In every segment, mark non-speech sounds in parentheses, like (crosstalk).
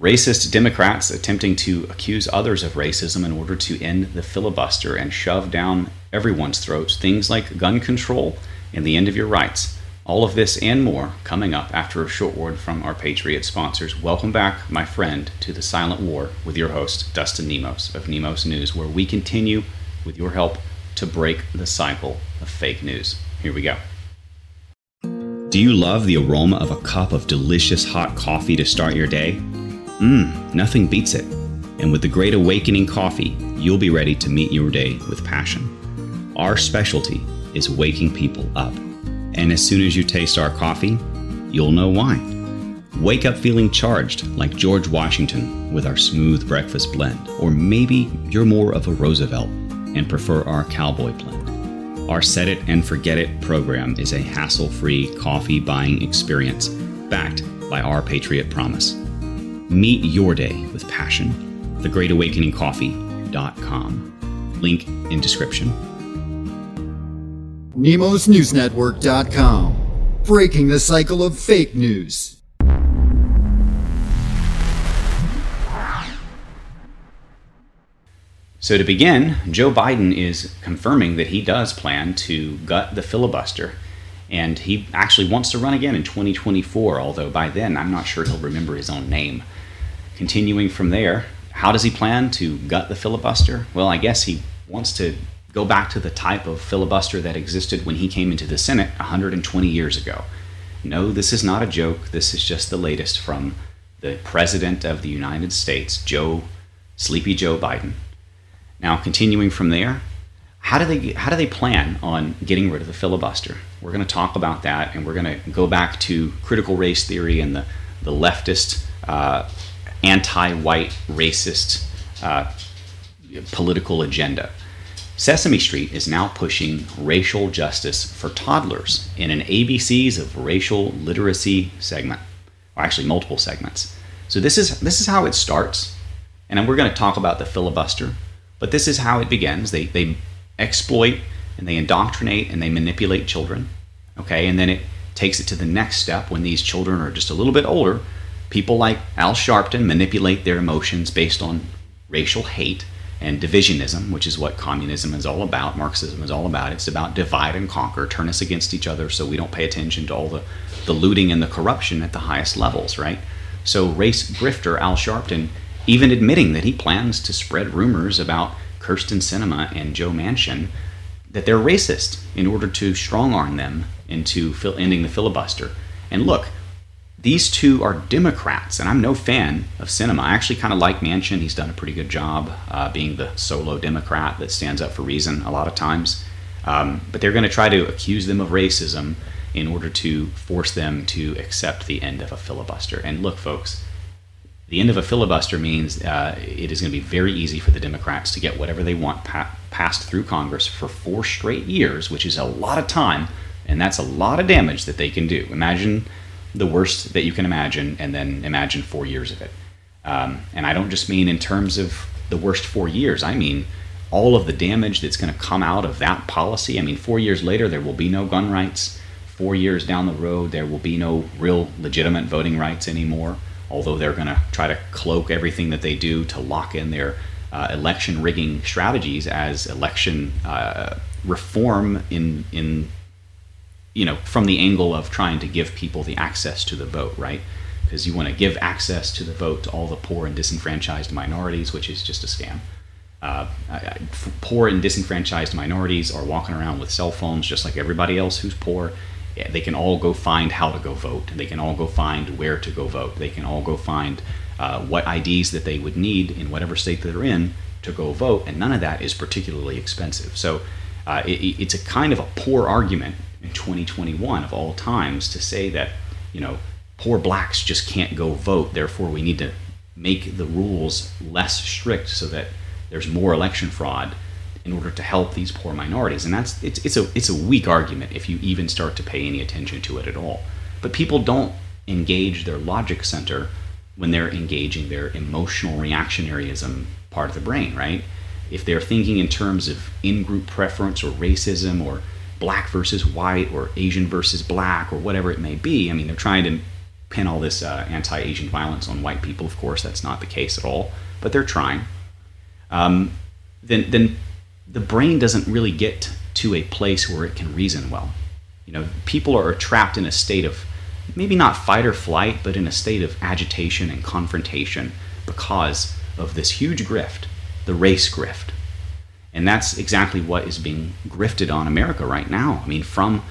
Racist Democrats attempting to accuse others of racism in order to end the filibuster and shove down everyone's throats things like gun control and the end of your rights. All of this and more coming up after a short word from our Patriot sponsors. Welcome back, my friend, to the Silent War with your host, Dustin Nemos of Nemos News, where we continue, with your help, to break the cycle of fake news. Here we go. Do you love the aroma of a cup of delicious hot coffee to start your day? Mmm, nothing beats it. And with the Great Awakening coffee, you'll be ready to meet your day with passion. Our specialty is waking people up. And as soon as you taste our coffee, you'll know why. Wake up feeling charged like George Washington with our smooth breakfast blend. Or maybe you're more of a Roosevelt and prefer our cowboy blend. Our Set It and Forget It program is a hassle free coffee buying experience backed by our Patriot Promise. Meet your day with passion. TheGreatAwakeningCoffee.com. Link in description. NemosNewsNetwork.com. Breaking the cycle of fake news. So, to begin, Joe Biden is confirming that he does plan to gut the filibuster. And he actually wants to run again in 2024, although by then I'm not sure he'll remember his own name. Continuing from there, how does he plan to gut the filibuster? Well, I guess he wants to go back to the type of filibuster that existed when he came into the Senate 120 years ago. No, this is not a joke. This is just the latest from the President of the United States, Joe Sleepy Joe Biden. Now, continuing from there, how do they how do they plan on getting rid of the filibuster? We're going to talk about that, and we're going to go back to critical race theory and the the leftist, uh, anti-white, racist uh, political agenda. Sesame Street is now pushing racial justice for toddlers in an ABCs of racial literacy segment, or actually multiple segments. So this is this is how it starts, and we're going to talk about the filibuster but this is how it begins. They, they exploit and they indoctrinate and they manipulate children. Okay, and then it takes it to the next step when these children are just a little bit older. People like Al Sharpton manipulate their emotions based on racial hate and divisionism, which is what communism is all about, Marxism is all about. It's about divide and conquer, turn us against each other so we don't pay attention to all the, the looting and the corruption at the highest levels, right? So race grifter Al Sharpton even admitting that he plans to spread rumors about Kyrsten Sinema and Joe Manchin that they're racist in order to strong arm them into ending the filibuster. And look, these two are Democrats, and I'm no fan of Sinema. I actually kind of like Manchin. He's done a pretty good job uh, being the solo Democrat that stands up for reason a lot of times. Um, but they're going to try to accuse them of racism in order to force them to accept the end of a filibuster. And look, folks, the end of a filibuster means uh, it is going to be very easy for the Democrats to get whatever they want pa- passed through Congress for four straight years, which is a lot of time, and that's a lot of damage that they can do. Imagine the worst that you can imagine, and then imagine four years of it. Um, and I don't just mean in terms of the worst four years, I mean all of the damage that's going to come out of that policy. I mean, four years later, there will be no gun rights. Four years down the road, there will be no real legitimate voting rights anymore although they're going to try to cloak everything that they do to lock in their uh, election rigging strategies as election uh, reform in in you know from the angle of trying to give people the access to the vote right? Because you want to give access to the vote to all the poor and disenfranchised minorities which is just a scam. Uh, poor and disenfranchised minorities are walking around with cell phones just like everybody else who's poor they can all go find how to go vote. They can all go find where to go vote. They can all go find uh, what IDs that they would need in whatever state that they're in to go vote, and none of that is particularly expensive. So uh, it, it's a kind of a poor argument in 2021 of all times to say that you know poor blacks just can't go vote. Therefore, we need to make the rules less strict so that there's more election fraud in order to help these poor minorities. And that's it's, it's a it's a weak argument if you even start to pay any attention to it at all. But people don't engage their logic center when they're engaging their emotional reactionaryism part of the brain, right? If they're thinking in terms of in-group preference or racism or black versus white or Asian versus black or whatever it may be, I mean, they're trying to pin all this uh, anti-Asian violence on white people. Of course, that's not the case at all, but they're trying. Um, then, then the brain doesn't really get to a place where it can reason well. You know, people are trapped in a state of maybe not fight or flight, but in a state of agitation and confrontation because of this huge grift, the race grift. And that's exactly what is being grifted on America right now. I mean, from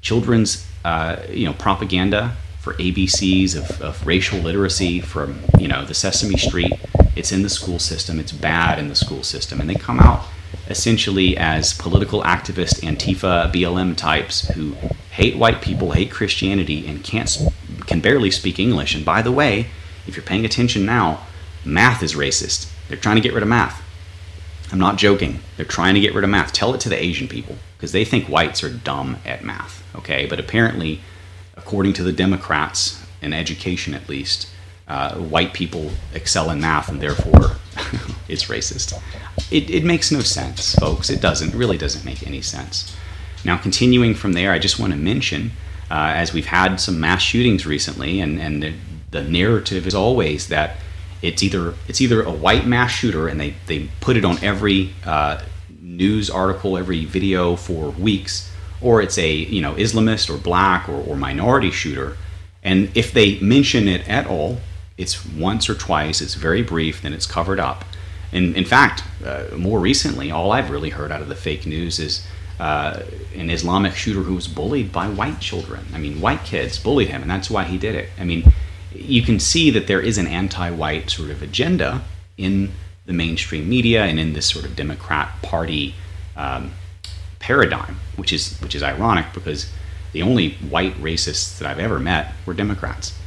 children's uh, you know propaganda for ABCs of, of racial literacy from you know the Sesame Street. It's in the school system. It's bad in the school system, and they come out essentially as political activist Antifa BLM types who hate white people, hate Christianity, and can't can barely speak English. And by the way, if you're paying attention now, math is racist. They're trying to get rid of math. I'm not joking. They're trying to get rid of math. Tell it to the Asian people because they think whites are dumb at math. Okay, but apparently, according to the Democrats in education at least, uh, white people excel in math and therefore it's racist. It, it makes no sense, folks. It doesn't. Really doesn't make any sense. Now, continuing from there, I just want to mention, uh, as we've had some mass shootings recently, and, and the, the narrative is always that it's either it's either a white mass shooter, and they, they put it on every uh, news article, every video for weeks, or it's a you know Islamist or black or, or minority shooter. And if they mention it at all, it's once or twice. It's very brief, then it's covered up. And in fact, uh, more recently, all I've really heard out of the fake news is uh, an Islamic shooter who was bullied by white children. I mean, white kids bullied him, and that's why he did it. I mean, you can see that there is an anti-white sort of agenda in the mainstream media and in this sort of Democrat Party um, paradigm, which is which is ironic because the only white racists that I've ever met were Democrats.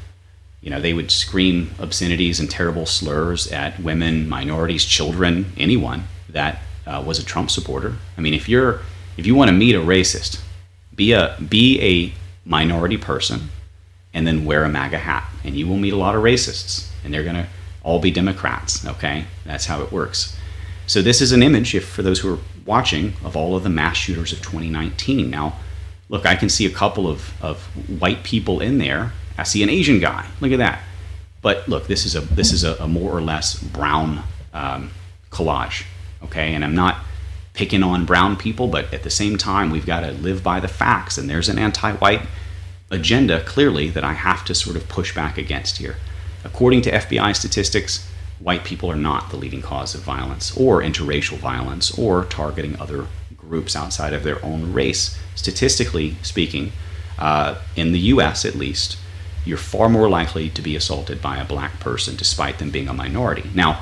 You know, they would scream obscenities and terrible slurs at women, minorities, children, anyone that uh, was a Trump supporter. I mean, if you're if you want to meet a racist, be a be a minority person and then wear a MAGA hat, and you will meet a lot of racists, and they're going to all be Democrats. Okay, that's how it works. So this is an image, if for those who are watching, of all of the mass shooters of 2019. Now, look, I can see a couple of, of white people in there. I see an Asian guy. Look at that. But look, this is a this is a, a more or less brown um, collage. Okay, and I'm not picking on brown people, but at the same time, we've got to live by the facts. And there's an anti-white agenda clearly that I have to sort of push back against here. According to FBI statistics, white people are not the leading cause of violence or interracial violence or targeting other groups outside of their own race. Statistically speaking, uh, in the US at least, you're far more likely to be assaulted by a black person despite them being a minority. Now,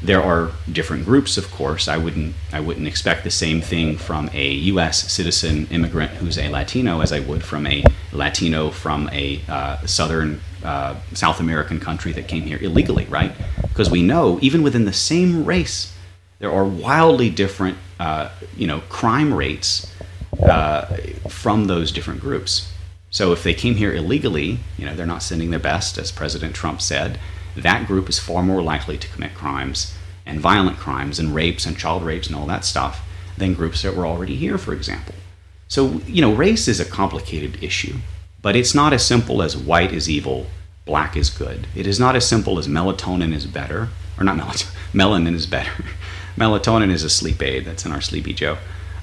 there are different groups, of course. I wouldn't I wouldn't expect the same thing from a U.S. citizen immigrant who's a Latino as I would from a Latino from a uh, southern uh, South American country that came here illegally, right? Because we know even within the same race, there are wildly different uh, you know crime rates uh, from those different groups. So if they came here illegally, you know they're not sending their best, as President Trump said that group is far more likely to commit crimes and violent crimes and rapes and child rapes and all that stuff than groups that were already here, for example. So, you know, race is a complicated issue, but it's not as simple as white is evil, black is good. It is not as simple as melatonin is better, or not melatonin, (laughs) melanin is better. (laughs) melatonin is a sleep aid that's in our Sleepy Joe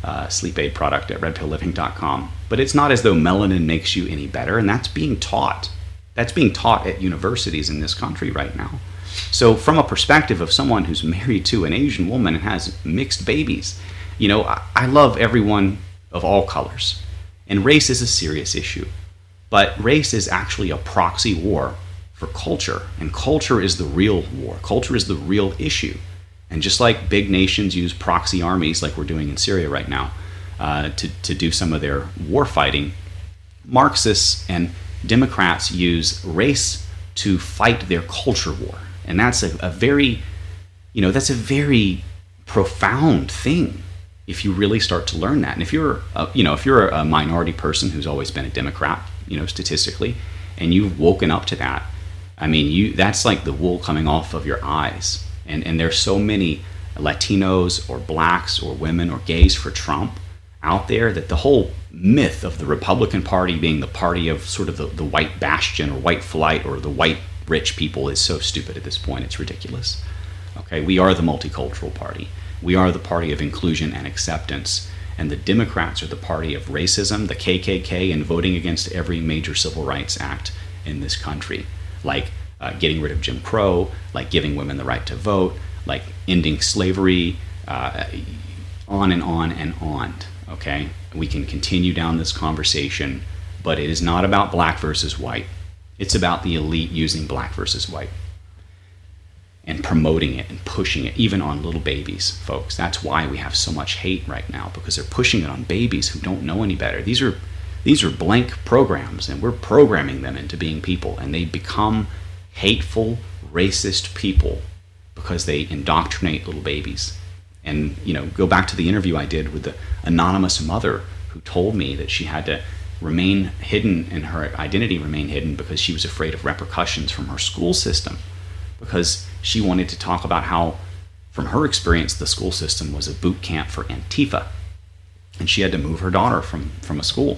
uh, sleep aid product at redpillliving.com. But it's not as though melanin makes you any better, and that's being taught that's being taught at universities in this country right now. So, from a perspective of someone who's married to an Asian woman and has mixed babies, you know, I, I love everyone of all colors. And race is a serious issue. But race is actually a proxy war for culture. And culture is the real war, culture is the real issue. And just like big nations use proxy armies, like we're doing in Syria right now, uh, to, to do some of their war fighting, Marxists and Democrats use race to fight their culture war. And that's a, a very, you know, that's a very profound thing if you really start to learn that. And if you're, a, you know, if you're a minority person who's always been a Democrat, you know, statistically, and you've woken up to that, I mean, you that's like the wool coming off of your eyes. And and there's so many Latinos or blacks or women or gays for Trump out there that the whole myth of the Republican Party being the party of sort of the, the white bastion or white flight or the white rich people is so stupid at this point. It's ridiculous. Okay, we are the multicultural party. We are the party of inclusion and acceptance. And the Democrats are the party of racism, the KKK, and voting against every major civil rights act in this country, like uh, getting rid of Jim Crow, like giving women the right to vote, like ending slavery, uh, on and on and on. Okay? We can continue down this conversation, but it is not about black versus white. It's about the elite using black versus white and promoting it and pushing it, even on little babies, folks. That's why we have so much hate right now because they're pushing it on babies who don't know any better. These are these are blank programs, and we're programming them into being people, and they become hateful, racist people because they indoctrinate little babies. And you know, go back to the interview I did with the anonymous mother who told me that she had to remain hidden and her identity remain hidden because she was afraid of repercussions from her school system because she wanted to talk about how from her experience the school system was a boot camp for antifa and she had to move her daughter from from a school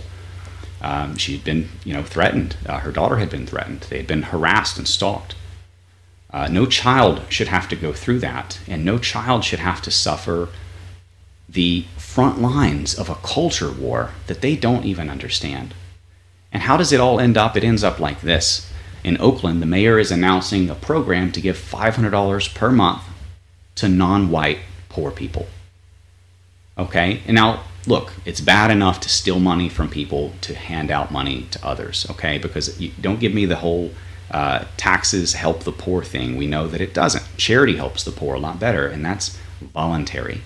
um, she had been you know threatened uh, her daughter had been threatened they had been harassed and stalked uh, no child should have to go through that and no child should have to suffer the front lines of a culture war that they don't even understand. And how does it all end up? It ends up like this. In Oakland, the mayor is announcing a program to give $500 per month to non white poor people. Okay? And now, look, it's bad enough to steal money from people to hand out money to others, okay? Because you, don't give me the whole uh, taxes help the poor thing. We know that it doesn't. Charity helps the poor a lot better, and that's voluntary.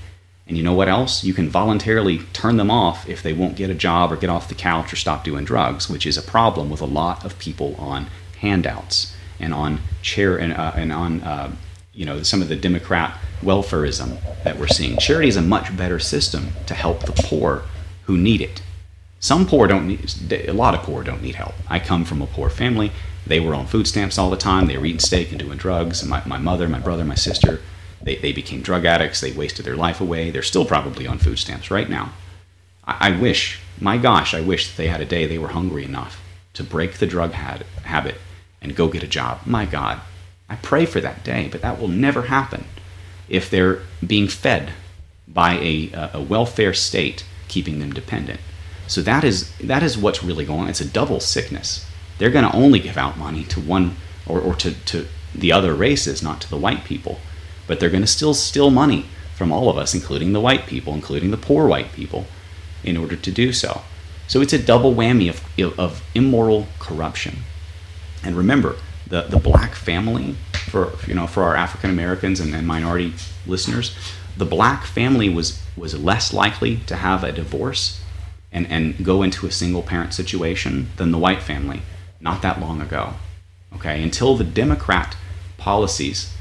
And you know what else? You can voluntarily turn them off if they won't get a job or get off the couch or stop doing drugs, which is a problem with a lot of people on handouts and on chair and, uh, and on uh, you know some of the Democrat welfareism that we're seeing. Charity is a much better system to help the poor who need it. Some poor don't need a lot of poor don't need help. I come from a poor family. They were on food stamps all the time. They were eating steak and doing drugs. And my, my mother, my brother, my sister they, they became drug addicts. They wasted their life away. They're still probably on food stamps right now. I, I wish, my gosh, I wish that they had a day they were hungry enough to break the drug had, habit and go get a job. My God, I pray for that day, but that will never happen if they're being fed by a, a welfare state keeping them dependent. So that is that is what's really going on. It's a double sickness. They're going to only give out money to one or, or to, to the other races, not to the white people but they're going to still steal money from all of us, including the white people, including the poor white people, in order to do so. So it's a double whammy of, of immoral corruption. And remember, the, the black family, for, you know, for our African Americans and, and minority listeners, the black family was, was less likely to have a divorce and, and go into a single parent situation than the white family not that long ago. Okay, until the Democrat policies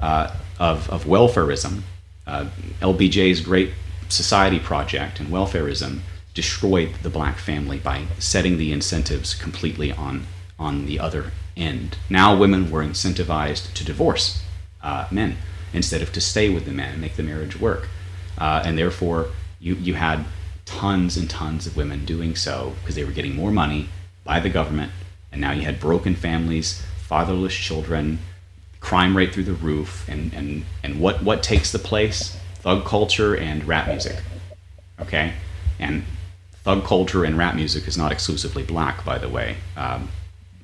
uh, of, of welfareism. Uh, LBJ's Great Society Project and welfareism destroyed the black family by setting the incentives completely on, on the other end. Now women were incentivized to divorce uh, men instead of to stay with the man and make the marriage work. Uh, and therefore, you, you had tons and tons of women doing so because they were getting more money by the government. And now you had broken families, fatherless children, crime rate through the roof, and, and, and what, what takes the place? Thug culture and rap music. Okay? And thug culture and rap music is not exclusively black, by the way. Um,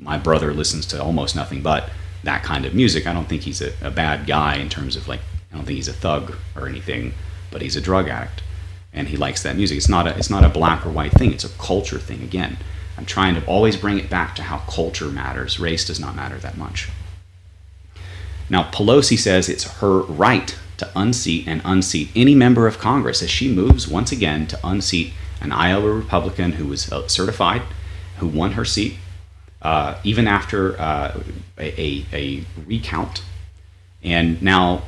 my brother listens to almost nothing but that kind of music. I don't think he's a, a bad guy in terms of like, I don't think he's a thug or anything, but he's a drug addict and he likes that music. It's not a, it's not a black or white thing. It's a culture thing. Again, I'm trying to always bring it back to how culture matters. Race does not matter that much. Now, Pelosi says it's her right to unseat and unseat any member of Congress as she moves once again to unseat an Iowa Republican who was uh, certified, who won her seat, uh, even after uh, a, a, recount. And now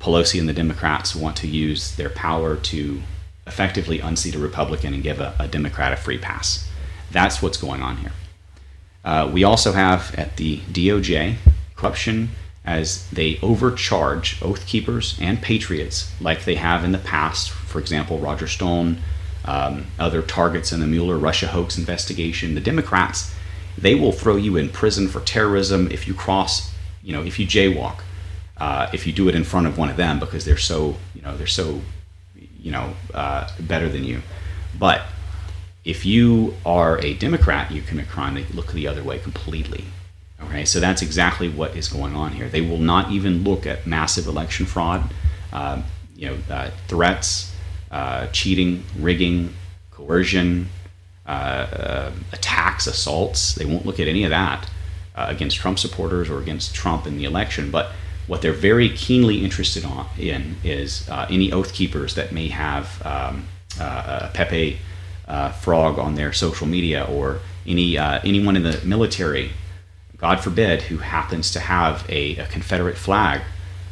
Pelosi and the Democrats want to use their power to effectively unseat a Republican and give a, a Democrat a free pass. That's what's going on here. Uh, we also have at the DOJ corruption as they overcharge oath keepers and patriots like they have in the past. For example, Roger Stone, um, other targets in the Mueller Russia hoax investigation. The Democrats, they will throw you in prison for terrorism if you cross, you know, if you jaywalk, uh, if you do it in front of one of them because they're so, you know, they're so, you know, uh, better than you. But if you are a Democrat, you commit crime, they look the other way completely. Okay, so that's exactly what is going on here. They will not even look at massive election fraud, uh, you know, uh, threats, uh, cheating, rigging, coercion, Uh, attacks, assaults. They won't look at any of that uh, against Trump supporters or against Trump in the election. But what they're very keenly interested on, in is uh, any oath keepers that may have um, uh, Pepe Frog on their social media or any anyone in the military God forbid, who happens to have a, a, Confederate flag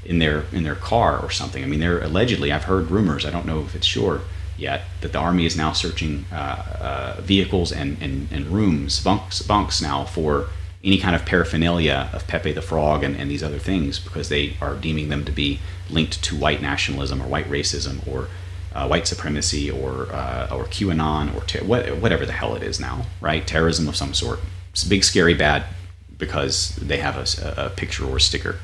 in their in their car or something. I mean, they're allegedly. I've heard rumors. I don't know if it's sure yet that the army is now searching uh, uh, vehicles and, and, and rooms, bunks, bunks now for any kind of paraphernalia of Pepe the Frog and, and these other things because they are deeming them to be linked to white nationalism or white racism or uh, white supremacy or uh, or QAnon or ter- whatever the hell it is now, right? Terrorism of some sort. It's big, scary, bad because they have a, a picture or a sticker.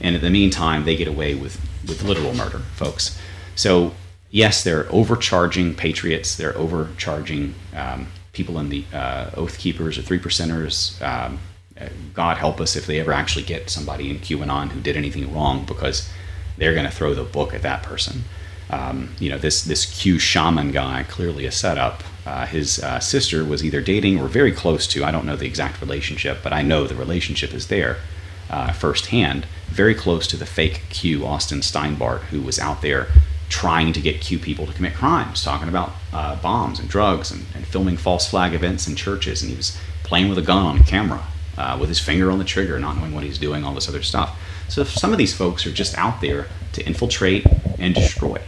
And in the meantime, they get away with, with literal murder, folks. So, yes, they're overcharging patriots, they're overcharging um, people in the uh, Oath Keepers or Three Percenters. Um, God help us if they ever actually get somebody in QAnon who did anything wrong because they're going to throw the book at that person. Um, you know, this this Q shaman guy clearly a setup. Uh, his uh, sister was either dating or very close to. I don't know the exact relationship, but I know the relationship is there uh, firsthand. Very close to the fake Q Austin Steinbart, who was out there trying to get Q people to commit crimes, talking about uh, bombs and drugs and, and, filming false flag events in churches, and he was playing with a gun on camera. Uh, with his finger on the trigger, not knowing what he's doing, all this other stuff. So, some of these folks are just out there to infiltrate and destroy.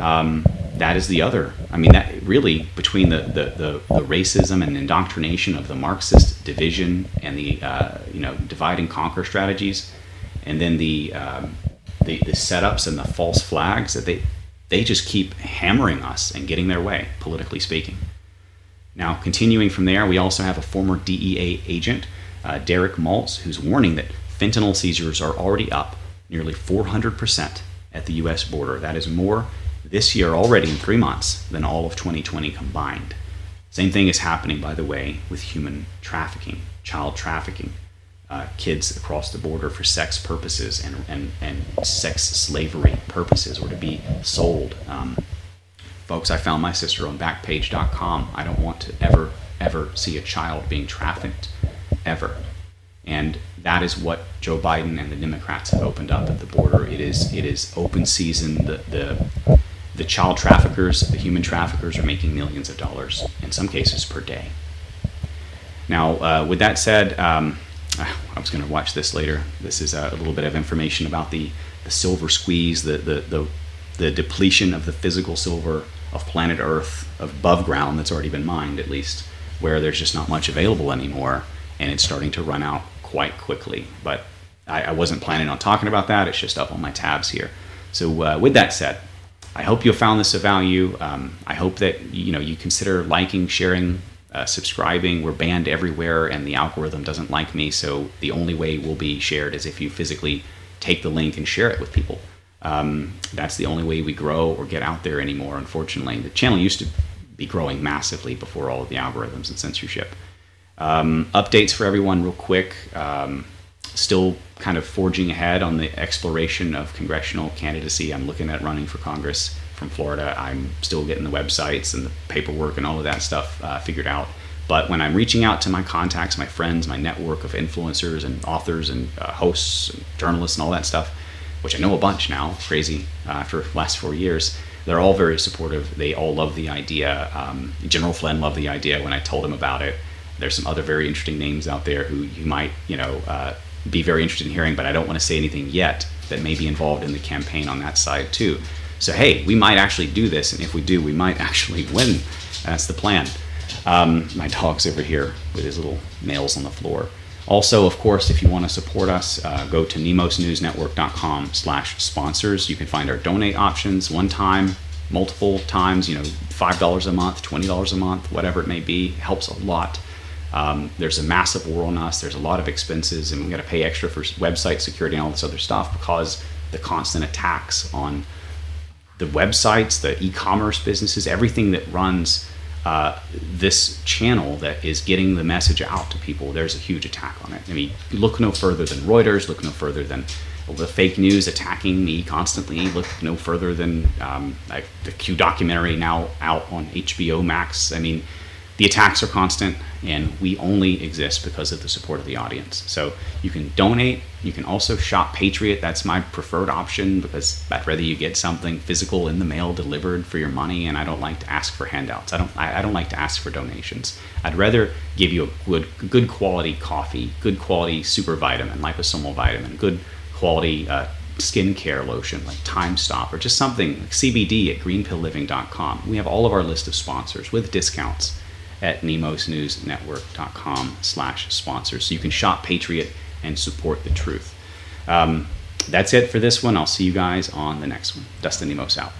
Um, that is the other. I mean, that really between the, the, the, the, racism and indoctrination of the Marxist division and the uh, you know divide and conquer strategies, and then the, um, the the setups and the false flags that they they just keep hammering us and getting their way, politically speaking. Now, continuing from there, we also have a former DEA agent, uh, Derek Maltz, who's warning that fentanyl seizures are already up nearly 400% at the U.S. border. That is more this year already in three months than all of 2020 combined. Same thing is happening, by the way, with human trafficking, child trafficking, uh, kids across the border for sex purposes and, and, and sex slavery purposes or to be sold. Um, folks, I found my sister on backpage.com. I don't want to ever, ever see a child being trafficked, ever. And that is what Joe Biden and the Democrats have opened up at the border. It is it is open season. The the the child traffickers, the human traffickers, are making millions of dollars in some cases per day. Now, uh, with that said, um, (sighs) I was going to watch this later. This is a little bit of information about the, the silver squeeze, the, the, the, the depletion of the physical silver of planet Earth, above ground that's already been mined at least, where there's just not much available anymore, and it's starting to run out quite quickly. But I, I wasn't planning on talking about that. It's just up on my tabs here. So, uh, with that said, I hope you found this of value. Um, I hope that you know you consider liking, sharing, uh, subscribing. We're banned everywhere, and the algorithm doesn't like me. So the only way will be shared is if you physically take the link and share it with people. Um, that's the only way we grow or get out there anymore. Unfortunately, the channel used to be growing massively before all of the algorithms and censorship. Um, updates for everyone, real quick. Um, still kind of forging ahead on the exploration of congressional candidacy. I'm looking at running for Congress from Florida. I'm still getting the websites and the paperwork and all of that stuff uh, figured out. But when I'm reaching out to my contacts, my friends, my network of influencers and authors and uh, hosts and journalists and all that stuff, which I know a bunch now, crazy uh, after the last four years, they're all very supportive. They all love the idea. Um, General Flynn loved the idea when I told him about it. There's some other very interesting names out there who you might, you know, uh, be very interested in hearing, but I don't want to say anything yet that may be involved in the campaign on that side too. So hey, we might actually do this, and if we do, we might actually (laughs) win. That's the plan. Um, my dog's over here with his little nails on the floor. Also, of course, if you want to support us, uh, go to nemosnewsnetwork.com slash sponsors. You can find our donate options one time, multiple times. You know, five dollars a month, twenty dollars a month, whatever it may be, helps a lot. Um, there's a massive war on us. There's a lot of expenses, and we got to pay extra for website security and all this other stuff because the constant attacks on the websites, the e-commerce businesses, everything that runs uh, this channel that is getting the message out to people. There's a huge attack on it. I mean, look no further than Reuters. Look no further than the fake news attacking me constantly. Look no further than um, like the Q documentary now out on HBO Max. I mean, the attacks are constant, and we only exist because of the support of the audience. So you can donate. You can also shop Patriot. That's my preferred option because I'd rather you get something physical in the mail delivered for your money, and I don't like to ask for handouts. I don't. I, don't like to ask for donations. I'd rather give you a good, good quality coffee, good quality super vitamin, liposomal vitamin, good quality uh, skincare lotion like Time Stop or just something like CBD at greenpillliving.com. We have all of our list of sponsors with discounts at nemosnewsnetwork.com slash sponsors. So you can shop Patriot and support the truth. Um, that's it for this one. I'll see you guys on the next one. Dustin Nemos out.